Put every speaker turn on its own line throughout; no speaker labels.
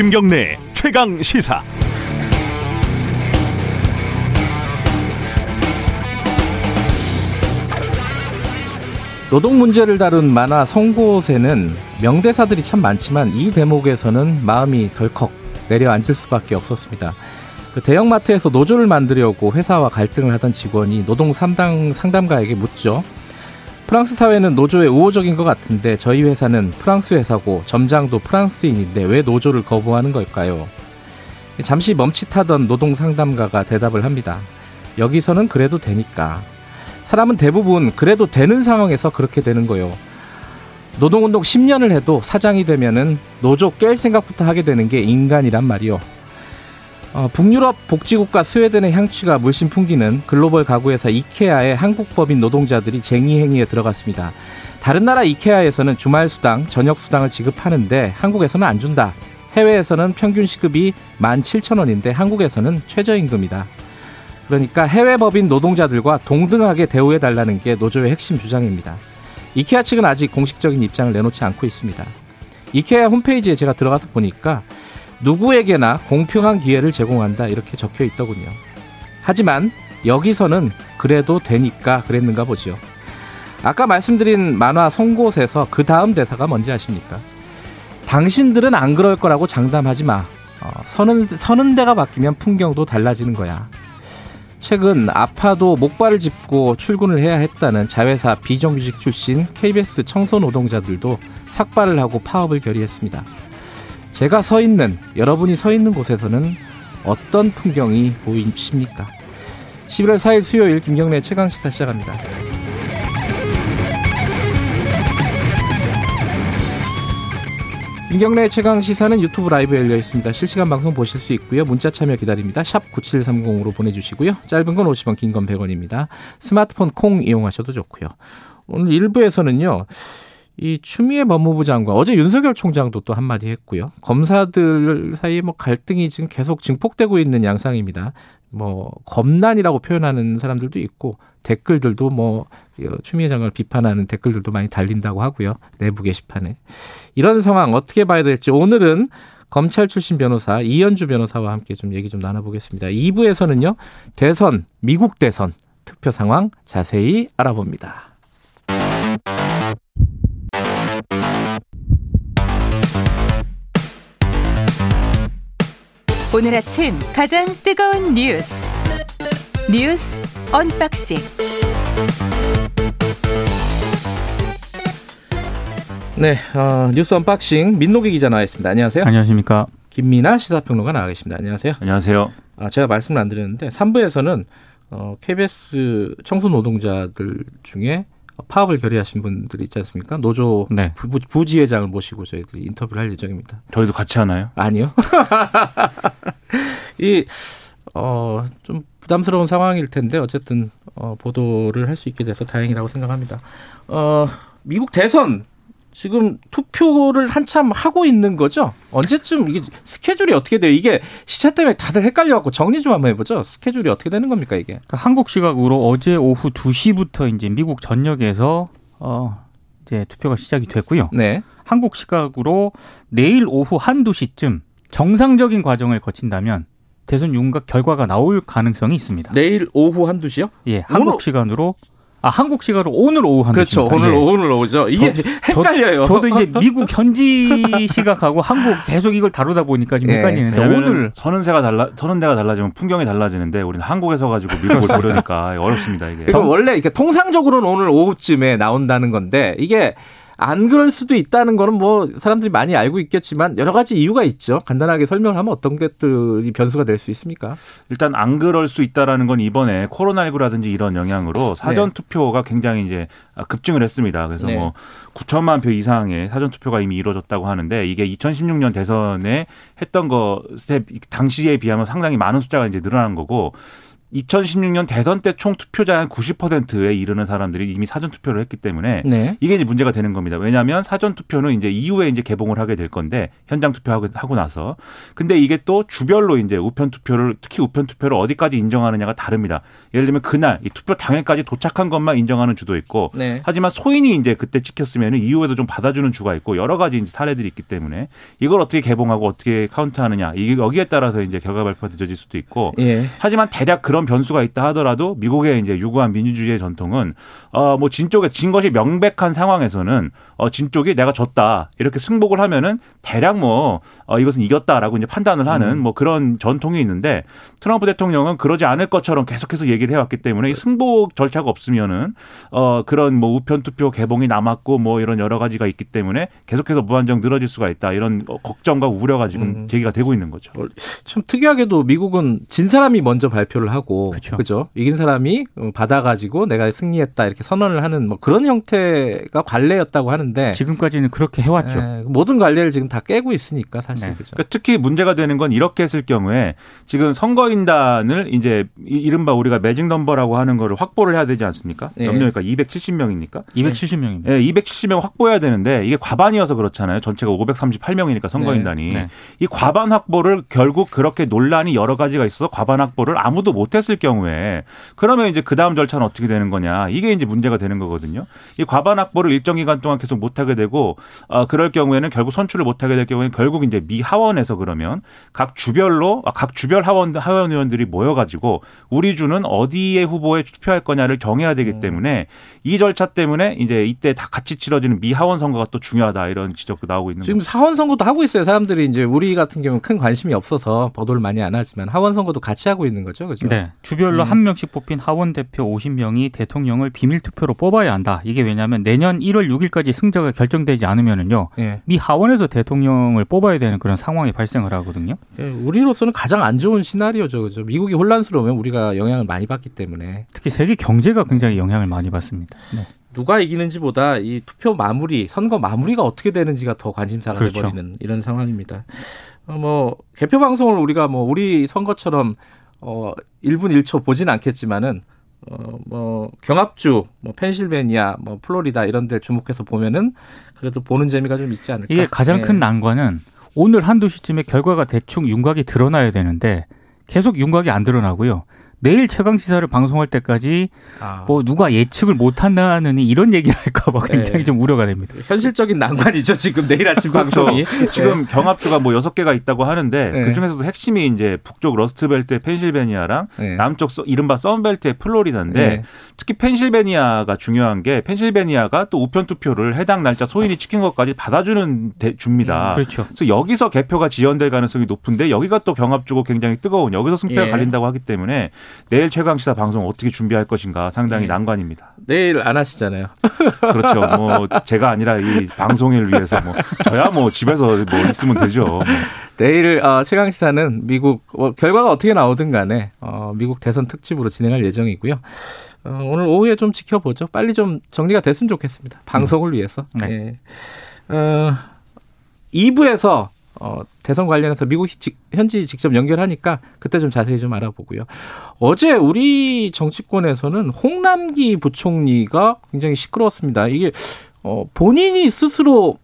김경래 최강 시사.
노동 문제를 다룬 만화 송곳에는 명대사들이 참 많지만 이 대목에서는 마음이 덜컥 내려앉을 수밖에 없었습니다. 그 대형마트에서 노조를 만들려고 회사와 갈등을 하던 직원이 노동 상담, 상담가에게 묻죠. 프랑스 사회는 노조에 우호적인 것 같은데 저희 회사는 프랑스 회사고 점장도 프랑스인인데 왜 노조를 거부하는 걸까요? 잠시 멈칫하던 노동 상담가가 대답을 합니다. 여기서는 그래도 되니까. 사람은 대부분 그래도 되는 상황에서 그렇게 되는 거요. 노동운동 10년을 해도 사장이 되면은 노조 깰 생각부터 하게 되는 게 인간이란 말이요. 어, 북유럽 복지국가 스웨덴의 향취가 물씬 풍기는 글로벌 가구회사 이케아의 한국 법인 노동자들이 쟁의 행위에 들어갔습니다. 다른 나라 이케아에서는 주말 수당, 저녁 수당을 지급하는데 한국에서는 안 준다. 해외에서는 평균 시급이 17,000원인데 한국에서는 최저임금이다. 그러니까 해외 법인 노동자들과 동등하게 대우해 달라는 게 노조의 핵심 주장입니다. 이케아 측은 아직 공식적인 입장을 내놓지 않고 있습니다. 이케아 홈페이지에 제가 들어가서 보니까 누구에게나 공평한 기회를 제공한다 이렇게 적혀 있더군요. 하지만 여기서는 그래도 되니까 그랬는가 보죠. 아까 말씀드린 만화 송곳에서 그 다음 대사가 뭔지 아십니까? 당신들은 안 그럴 거라고 장담하지 마. 어, 서는, 서는 데가 바뀌면 풍경도 달라지는 거야. 최근 아파도 목발을 짚고 출근을 해야 했다는 자회사 비정규직 출신 KBS 청소 노동자들도 삭발을 하고 파업을 결의했습니다. 제가 서 있는 여러분이 서 있는 곳에서는 어떤 풍경이 보이십니까? 11월 4일 수요일 김경래 최강 시사 시작합니다. 김경래 최강 시사는 유튜브 라이브 열려 있습니다. 실시간 방송 보실 수 있고요. 문자 참여 기다립니다. 샵 9730으로 보내주시고요. 짧은 건 50원, 긴 건 100원입니다. 스마트폰 콩 이용하셔도 좋고요. 오늘 1부에서는요. 이 추미애 법무부 장관 어제 윤석열 총장도 또 한마디 했고요. 검사들 사이에 뭐 갈등이 지금 계속 증폭되고 있는 양상입니다. 뭐 검난이라고 표현하는 사람들도 있고 댓글들도 뭐 추미애 장관을 비판하는 댓글들도 많이 달린다고 하고요. 내부 게시판에. 이런 상황 어떻게 봐야 될지 오늘은 검찰 출신 변호사 이현주 변호사와 함께 좀 얘기 좀 나눠보겠습니다. 2부에서는요. 대선, 미국 대선 투표 상황 자세히 알아봅니다.
오늘 아침 가장 뜨거운 뉴스 뉴스 unboxing
네, 어, 뉴스 언박싱 민노기 기자 나와 있습니다. 안녕하세요.
안녕하십니까.
김민아 시사평론가 나와 계십니다. 안녕하세요.
안녕하세요.
아, 제가 말씀을 안 드렸는데 3부에서는 어, KBS 청소 노동자들 중에 파업을 결의하신 분들이 있지 않습니까? 노조 네. 부, 지회장을 모시고 저희들이 인터뷰를 할 예정입니다.
저희도 같이 하나요?
아니요. 이, 어, 좀 부담스러운 상황일 텐데 어쨌든 어, 보도를 할 수 있게 돼서 다행이라고 생각합니다. 어, 미국 대선 지금 투표를 한참 하고 있는 거죠? 언제쯤 이게 스케줄이 어떻게 돼요? 이게 시차 때문에 다들 헷갈려갖고 정리 좀 한번 해보죠. 스케줄이 어떻게 되는 겁니까 이게?
그러니까 한국 시각으로 어제 오후 2시부터 이제 미국 전역에서 어 이제 투표가 시작이 됐고요. 네. 한국 시각으로 내일 오후 한두 시쯤 정상적인 과정을 거친다면 대선 윤곽 결과가 나올 가능성이 있습니다.
내일 오후 한두 시요?
예, 한국 시간으로 아 한국 시간으로 오늘 오후 한
그렇죠.
시입니다.
오늘 예. 오늘 오후죠. 이게 저, 헷갈려요.
저, 도 이제 미국 현지 시각하고 한국 계속 이걸 다루다 보니까 지금 예. 헷갈리는데 오늘
선은새가 달라 선은대가 달라지면 풍경이 달라지는데 우리는 한국에서 가지고 미국을 보려니까 어렵습니다 이게.
그럼 원래 이렇게 통상적으로는 오늘 오후쯤에 나온다는 건데 이게 안 그럴 수도 있다는 거는 뭐 사람들이 많이 알고 있겠지만 여러 가지 이유가 있죠. 간단하게 설명을 하면 어떤 것들이 변수가 될 수 있습니까?
일단 안 그럴 수 있다라는 건 이번에 코로나19라든지 이런 영향으로 사전 네. 투표가 굉장히 이제 급증을 했습니다. 그래서 네. 뭐 9천만 표 이상의 사전 투표가 이미 이루어졌다고 하는데 이게 2016년 대선에 했던 것에 당시에 비하면 상당히 많은 숫자가 이제 늘어난 거고 2016년 대선 때 총 투표자 한 90%에 이르는 사람들이 이미 사전 투표를 했기 때문에 네. 이게 이제 문제가 되는 겁니다. 왜냐하면 사전 투표는 이제 이후에 이제 개봉을 하게 될 건데 현장 투표하고 하고 나서 근데 이게 또 주별로 이제 우편 투표를 특히 우편 투표를 어디까지 인정하느냐가 다릅니다. 예를 들면 그날 이 투표 당일까지 도착한 것만 인정하는 주도 있고 네. 하지만 소인이 이제 그때 찍혔으면 이후에도 좀 받아주는 주가 있고 여러 가지 이제 사례들이 있기 때문에 이걸 어떻게 개봉하고 어떻게 카운트하느냐 이게 여기에 따라서 이제 결과 발표가 늦어질 수도 있고 예. 하지만 대략 그런 변수가 있다 하더라도 미국의 이제 유구한 민주주의의 전통은 어뭐 진쪽에 진 것이 명백한 상황에서는 어 진 쪽이 내가 졌다 이렇게 승복을 하면은 대략 뭐 어, 이것은 이겼다라고 이제 판단을 하는 음. 뭐 그런 전통이 있는데 트럼프 대통령은 그러지 않을 것처럼 계속해서 얘기를 해왔기 때문에 이 승복 절차가 없으면은 어 그런 뭐 우편 투표 개봉이 남았고 뭐 이런 여러 가지가 있기 때문에 계속해서 무한정 늘어질 수가 있다 이런 걱정과 우려가 지금 음. 제기가 되고 있는 거죠. 어,
참 특이하게도 미국은 진 사람이 먼저 발표를 하고 그렇죠. 그죠? 이긴 사람이 받아가지고 내가 승리했다 이렇게 선언을 하는 뭐 그런 형태가 관례였다고 하는데
지금까지는 그렇게 해왔죠. 에,
모든 관례를 지금 다 깨고 있으니까 사실 네.
그죠? 그러니까 특히 문제가 되는 건 이렇게 했을 경우에 지금 선거인단을 이제 이른바 우리가 매직 넘버라고 하는 거를 확보를 해야 되지 않습니까? 네. 몇 명일까? 270명입니까?
270명입니다.
네, 270명 확보해야 되는데 이게 과반이어서 그렇잖아요. 전체가 538명이니까 선거인단이 네. 네. 이 과반 확보를 결국 그렇게 논란이 여러 가지가 있어서 과반 확보를 아무도 못했 을 경우에 그러면 이제 그 다음 절차는 어떻게 되는 거냐 이게 이제 문제가 되는 거거든요. 이 과반 확보를 일정 기간 동안 계속 못하게 되고 어, 그럴 경우에는 결국 선출을 못하게 될 경우에는 결국 이제 미 하원에서 그러면 각 주별로 아, 각 주별 하원 하원 의원들이 모여가지고 우리 주는 어디에 후보에 투표할 거냐를 정해야 되기 음. 때문에 이 절차 때문에 이제 이때 다 같이 치러지는 미 하원 선거가 또 중요하다 이런 지적도 나오고 있는
지금 거죠. 하원 선거도 하고 있어요. 사람들이 이제 우리 같은 경우는 큰 관심이 없어서 보도를 많이 안 하지만 하원 선거도 같이 하고 있는 거죠, 그죠?
네, 주별로 음. 한 명씩 뽑힌 하원 대표 50명이 대통령을 비밀 투표로 뽑아야 한다. 이게 왜냐하면 내년 1월 6일까지 승자가 결정되지 않으면은요, 예. 미 하원에서 대통령을 뽑아야 되는 그런 상황이 발생을 하거든요.
예, 우리로서는 가장 안 좋은 시나리오죠, 그죠? 미국이 혼란스러우면 우리가 영향을 많이 받기 때문에
특히 세계 경제가 굉장히 영향을 많이 받습니다. 네.
누가 이기는지보다 이 투표 마무리, 선거 마무리가 어떻게 되는지가 더 관심사가 그렇죠. 돼버리는 이런 상황입니다. 어, 뭐 개표 방송을 우리가 뭐 우리 선거처럼 어 1분 1초 보진 않겠지만은 어뭐 경합주 뭐 펜실베니아 뭐 플로리다 이런 데 주목해서 보면은 그래도 보는 재미가 좀 있지 않을까.
이게 가장 네. 큰 난관은 오늘 한두 시쯤에 결과가 대충 윤곽이 드러나야 되는데 계속 윤곽이 안 드러나고요. 내일 최강 시사를 방송할 때까지 아. 뭐 누가 예측을 못 한다는 이런 얘기를 할까 봐 굉장히 네. 좀 우려가 됩니다.
현실적인 난관이죠, 지금 내일 아침 방송이.
지금 네. 경합주가 뭐 여섯 개가 있다고 하는데 네. 그 중에서도 핵심이 이제 북쪽 러스트벨트의 펜실베니아랑 네. 남쪽 이른바 썬벨트의 플로리다인데 네. 특히 펜실베니아가 중요한 게 펜실베니아가 또 우편 투표를 해당 날짜 소인이 찍힌 것까지 받아주는 대, 줍니다.
음, 그렇죠.
그래서 여기서 개표가 지연될 가능성이 높은데 여기가 또 경합주고 굉장히 뜨거운 여기서 승패가 예. 갈린다고 하기 때문에 내일 최강 시사 방송 어떻게 준비할 것인가 상당히 네. 난관입니다.
내일 안 하시잖아요.
그렇죠. 뭐 제가 아니라 이 방송을 위해서 뭐 저야 뭐 집에서 뭐 있으면 되죠. 뭐.
내일 어, 최강 시사는 미국 어, 결과가 어떻게 나오든 간에 어, 미국 대선 특집으로 진행할 예정이고요. 어, 오늘 오후에 좀 지켜보죠. 빨리 좀 정리가 됐으면 좋겠습니다. 방송을 위해서. 네. 네. 어, 2부에서 어, 대선 관련해서 미국 직, 현지 직접 연결하니까 그때 좀 자세히 좀 알아보고요. 어제 우리 정치권에서는 홍남기 부총리가 굉장히 시끄러웠습니다. 이게 어, 본인이 스스로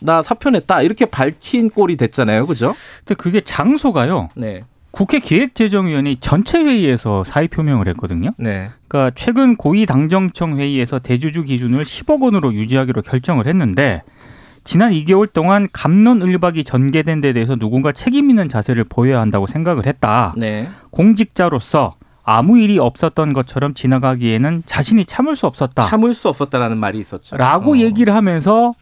나 사표냈다 이렇게 밝힌 꼴이 됐잖아요, 그죠?
근데 그게 장소가요. 네. 국회 기획재정위원회 전체 회의에서 사의 표명을 했거든요. 네. 그러니까 최근 고위 당정청 회의에서 대주주 기준을 10억 원으로 유지하기로 결정을 했는데 지난 2개월 동안 감론을박이 전개된 데 대해서 누군가 책임 있는 자세를 보여야 한다고 생각을 했다. 네. 공직자로서 아무 일이 없었던 것처럼 지나가기에는 자신이 참을 수 없었다.
참을 수 없었다라는 말이 있었죠.
라고 어. 얘기를 하면서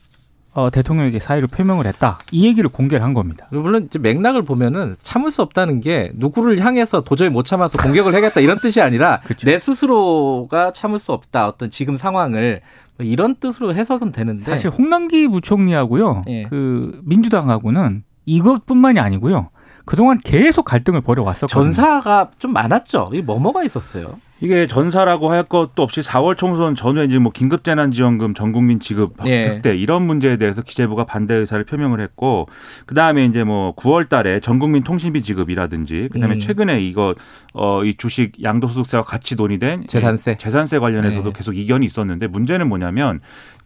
어, 대통령에게 사의를 표명을 했다. 이 얘기를 공개를 한 겁니다.
물론 이제 맥락을 보면은 참을 수 없다는 게 누구를 향해서 도저히 못 참아서 공격을 하겠다 이런 뜻이 아니라 그렇죠. 내 스스로가 참을 수 없다. 어떤 지금 상황을 뭐 이런 뜻으로 해석은 되는데
사실 홍남기 부총리하고요. 예. 그 민주당하고는 이것뿐만이 아니고요. 그동안 계속 갈등을 벌여왔었거든요.
전사가 좀 많았죠. 이 뭐뭐가 있었어요.
이게 전사라고 할 것도 없이 4월 총선 전후에 이제 뭐 긴급재난지원금 전국민 지급 예. 획대 이런 문제에 대해서 기재부가 반대 의사를 표명을 했고 그 다음에 이제 뭐 9월달에 전국민 통신비 지급이라든지 그 다음에 음. 최근에 이거 어이 주식 양도소득세와 같이 논의된
재산세
재산세 관련해서도 네. 계속 이견이 있었는데 문제는 뭐냐면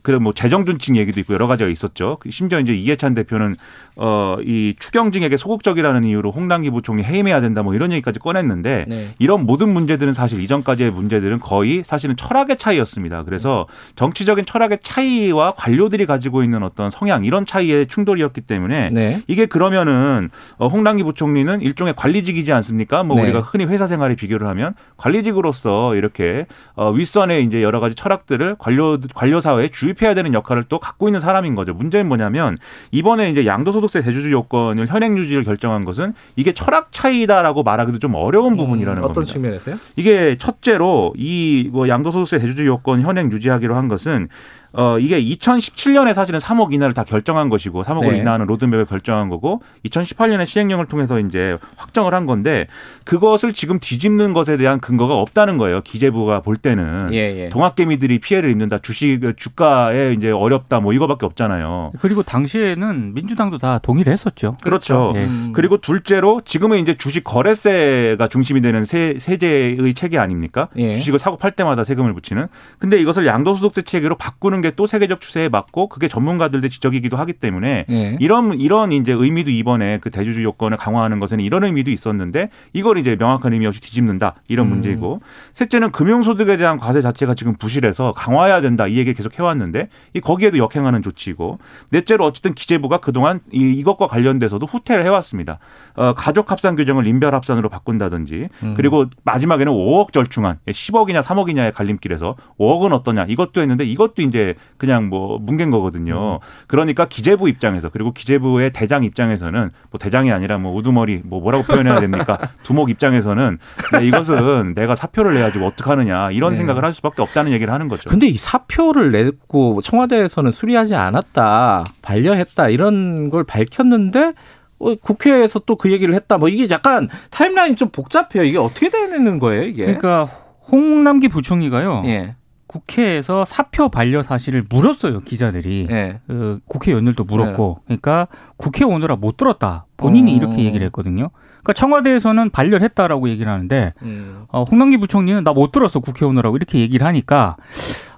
그래 뭐 재정준칙 얘기도 있고 여러 가지가 있었죠. 심지어 이제 이해찬 대표는 어이 추경증에게 소극적이라는 이유로 홍남기 부총리 해임해야 된다 뭐 이런 얘기까지 꺼냈는데 네. 이런 모든 문제들은 사실 이전 까지의 문제들은 거의 사실은 철학의 차이였습니다. 그래서 정치적인 철학의 차이와 관료들이 가지고 있는 어떤 성향 이런 차이의 충돌이었기 때문에 네. 이게 그러면은 어, 홍남기 부총리는 일종의 관리직이지 않습니까? 뭐 네. 우리가 흔히 회사 생활에 비교를 하면 관리직으로서 이렇게 어 윗선의 이제 여러 가지 철학들을 관료 관료 사회에 주입 도입해야 되는 역할을 또 갖고 있는 사람인 거죠. 문제는 뭐냐면 이번에 이제 양도소득세 대주주 요건을 현행 유지를 결정한 것은 이게 철학 차이다라고 말하기도 좀 어려운 음, 부분이라는
음, 어떤
겁니다.
어떤 측면에서요?
이게 첫 째로 이 뭐 양도소득세 대주주 요건 현행 유지하기로 한 것은 어 이게 2017년에 사실은 3억 이하를 다 결정한 것이고 3억을 네. 이하는 로드맵을 결정한 거고 2018년에 시행령을 통해서 이제 확정을 한 건데 그것을 지금 뒤집는 것에 대한 근거가 없다는 거예요. 기재부가 볼 때는 예, 예. 동학개미들이 피해를 입는다. 주식 주가에 이제 어렵다. 뭐 이거밖에 없잖아요.
그리고 당시에는 민주당도 다 동의를 했었죠.
그렇죠. 예. 음. 그리고 둘째로 지금은 이제 주식 거래세가 중심이 되는 세, 세제의 체계 아닙니까? 예. 주식을 사고 팔 때마다 세금을 붙이는. 근데 이것을 양도소득세 체계로 바꾸는 게 또 세계적 추세에 맞고 그게 전문가들의 지적이기도 하기 때문에 네. 이런 이런 이제 의미도 이번에 그 대주주 요건을 강화하는 것에는 이런 의미도 있었는데 이걸 이제 명확한 의미 없이 뒤집는다 이런 음. 문제이고 셋째는 금융소득에 대한 과세 자체가 지금 부실해서 강화해야 된다 이 얘기 계속 해왔는데 이 거기에도 역행하는 조치이고 넷째로 어쨌든 기재부가 그동안 이, 이것과 관련돼서도 후퇴를 해왔습니다. 어, 가족 합산 규정을 인별 합산으로 바꾼다든지 음. 그리고 마지막에는 5억 절충안 10억이냐 3억이냐의 갈림길에서 5억은 어떠냐 이것도 했는데 이것도 이제 그냥 뭐 뭉갠 거거든요. 음. 그러니까 기재부 입장에서 그리고 기재부의 대장 입장에서는 뭐 대장이 아니라 뭐 우두머리 뭐 뭐라고 표현해야 됩니까? 두목 입장에서는 이것은 내가 사표를 내야지 뭐 어떡하느냐 이런 네. 생각을 할 수밖에 없다는 얘기를 하는 거죠.
근데 이 사표를 냈고 청와대에서는 수리하지 않았다, 반려했다 이런 걸 밝혔는데 어, 국회에서 또 그 얘기를 했다. 뭐 이게 약간 타임라인이 좀 복잡해요. 이게 어떻게 되는 거예요, 이게?
그러니까 홍남기 부총리가요. 예. 국회에서 사표 반려 사실을 물었어요 기자들이 네. 그 국회의원들도 물었고 네. 그러니까 국회 오느라 못 들었다 본인이 어. 이렇게 얘기를 했거든요. 그러니까 청와대에서는 반려를 했다라고 얘기를 하는데 음. 어, 홍남기 부총리는 나 못 들었어 국회 오느라고 이렇게 얘기를 하니까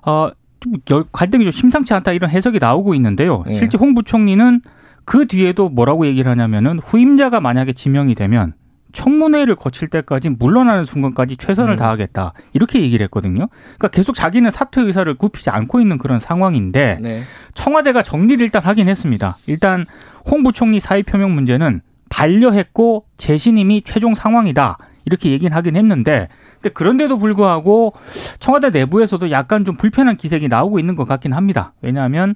어, 좀 갈등이 좀 심상치 않다 이런 해석이 나오고 있는데요. 네. 실제 홍 부총리는 그 뒤에도 뭐라고 얘기를 하냐면은 후임자가 만약에 지명이 되면 청문회를 거칠 때까지 물러나는 순간까지 최선을 음. 다하겠다 이렇게 얘기를 했거든요. 그러니까 계속 자기는 사퇴 의사를 굽히지 않고 있는 그런 상황인데 네. 청와대가 정리를 일단 하긴 했습니다. 일단 홍 부총리 사의 표명 문제는 반려했고 재신임이 최종 상황이다. 이렇게 얘기는 하긴 했는데 근데 그런데도 불구하고 청와대 내부에서도 약간 좀 불편한 기색이 나오고 있는 것 같긴 합니다. 왜냐하면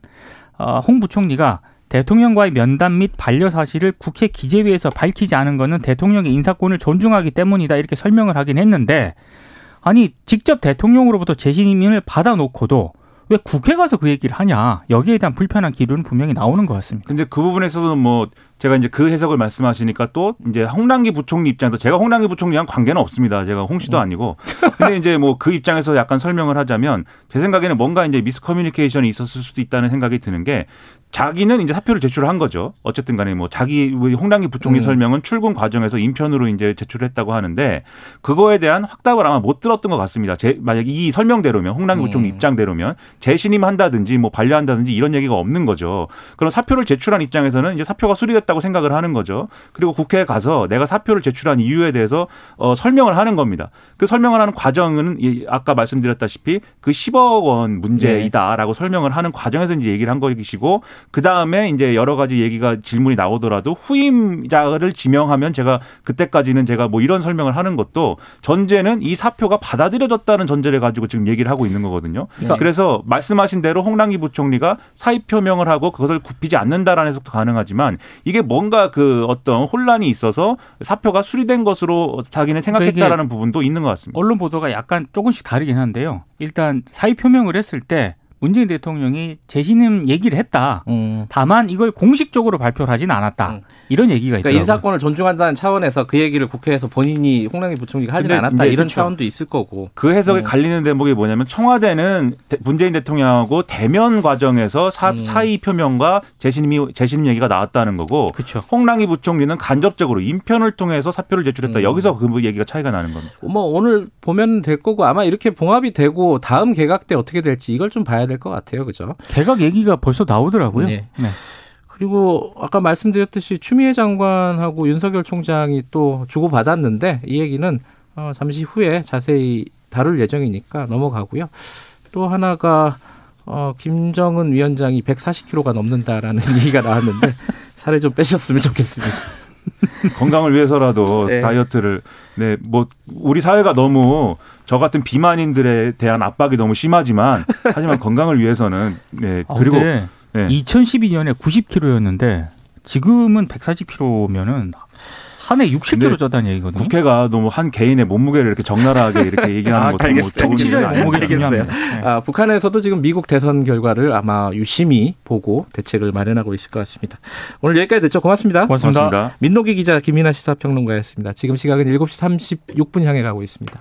어, 홍 부총리가 대통령과의 면담 및 반려 사실을 국회 기재위에서 밝히지 않은 것은 대통령의 인사권을 존중하기 때문이다 이렇게 설명을 하긴 했는데 아니 직접 대통령으로부터 재신임을 받아놓고도 왜 국회 가서 그 얘기를 하냐 여기에 대한 불편한 기류는 분명히 나오는 것 같습니다.
근데 그 부분에서는 뭐 제가 이제 그 해석을 말씀하시니까 또 이제 홍남기 부총리 입장에서 제가 홍남기 부총리랑 관계는 없습니다. 제가 홍 씨도 음. 아니고. 근데 이제 뭐 그 입장에서 약간 설명을 하자면 제 생각에는 뭔가 이제 미스커뮤니케이션이 있었을 수도 있다는 생각이 드는 게 자기는 이제 사표를 제출한 거죠. 어쨌든 간에 뭐 자기 홍남기 부총리 음. 설명은 출근 과정에서 인편으로 이제 제출했다고 하는데 그거에 대한 확답을 아마 못 들었던 것 같습니다. 제 만약 이 설명대로면 홍남기 음. 부총리 입장대로면 재신임한다든지 뭐 반려한다든지 이런 얘기가 없는 거죠. 그럼 사표를 제출한 입장에서는 이제 사표가 수리됐다고 생각을 하는 거죠. 그리고 국회에 가서 내가 사표를 제출한 이유에 대해서 어 설명을 하는 겁니다. 그 설명을 하는 과정은 아까 말씀드렸다시피 그 10억 원 문제이다라고 네. 설명을 하는 과정에서 이제 얘기를 한 것이고 그 다음에 이제 여러 가지 얘기가 질문이 나오더라도 후임자를 지명하면 제가 그때까지는 제가 뭐 이런 설명을 하는 것도 전제는 이 사표가 받아들여졌다는 전제를 가지고 지금 얘기를 하고 있는 거거든요. 그러니까 그래서 말씀하신 대로 홍남기 부총리가 사의 표명을 하고 그것을 굽히지 않는다라는 해석도 가능하지만 이게 뭔가 그 어떤 혼란이 있어서 사표가 수리된 것으로 자기는 생각했다라는 그러니까 부분도 있는 것 같습니다.
언론 보도가 약간 조금씩 다르긴 한데요. 일단 사의 표명을 했을 때 문재인 대통령이 재신임 얘기를 했다. 음. 다만 이걸 공식적으로 발표를 하지는 않았다. 음. 이런 얘기가 있다.
그러니까 인사권을 존중한다는 차원에서 그 얘기를 국회에서 본인이 홍남기 부총리가 하지는 않았다. 이런 그렇죠. 차원도 있을 거고.
그 해석에 음. 갈리는 대목이 뭐냐면 청와대는 문재인 대통령하고 대면 과정에서 사, 음. 사의 표명과 재신임이 재신임 얘기가 나왔다는 거고. 그렇죠. 홍남기 부총리는 간접적으로 인편을 통해서 사표를 제출했다. 음. 여기서 그 얘기가 차이가 나는 겁니다.
뭐 오늘 보면 될 거고 아마 이렇게 봉합이 되고 다음 개각 때 어떻게 될지 이걸 좀 봐야 될 것 같아요. 그죠?
개각 얘기가 벌써 나오더라고요. 네. 네.
그리고 아까 말씀드렸듯이 추미애 장관하고 윤석열 총장이 또 주고받았는데 이 얘기는 어, 잠시 후에 자세히 다룰 예정이니까 넘어가고요. 또 하나가 어, 김정은 위원장이 140kg가 넘는다라는 얘기가 나왔는데 살을 좀 빼셨으면 좋겠습니다.
건강을 위해서라도 네. 다이어트를 네 뭐 우리 사회가 너무 저 같은 비만인들에 대한 압박이 너무 심하지만 하지만 건강을 위해서는 네
아, 그리고 네. 2012년에 90kg였는데 지금은 140kg면은 한 해 60kg 쪘다는 얘기거든요.
국회가 너무 한 개인의 몸무게를 이렇게 적나라하게 이렇게 얘기하는 아, 것도 뭐
몸무게 중요합니다. 네. 아, 북한에서도 지금 미국 대선 결과를 아마 유심히 보고 대책을 마련하고 있을 것 같습니다. 오늘 여기까지 됐죠. 고맙습니다.
고맙습니다. 고맙습니다.
민노기 기자 김민아 시사평론가였습니다. 지금 시각은 7시 36분 향해 가고 있습니다.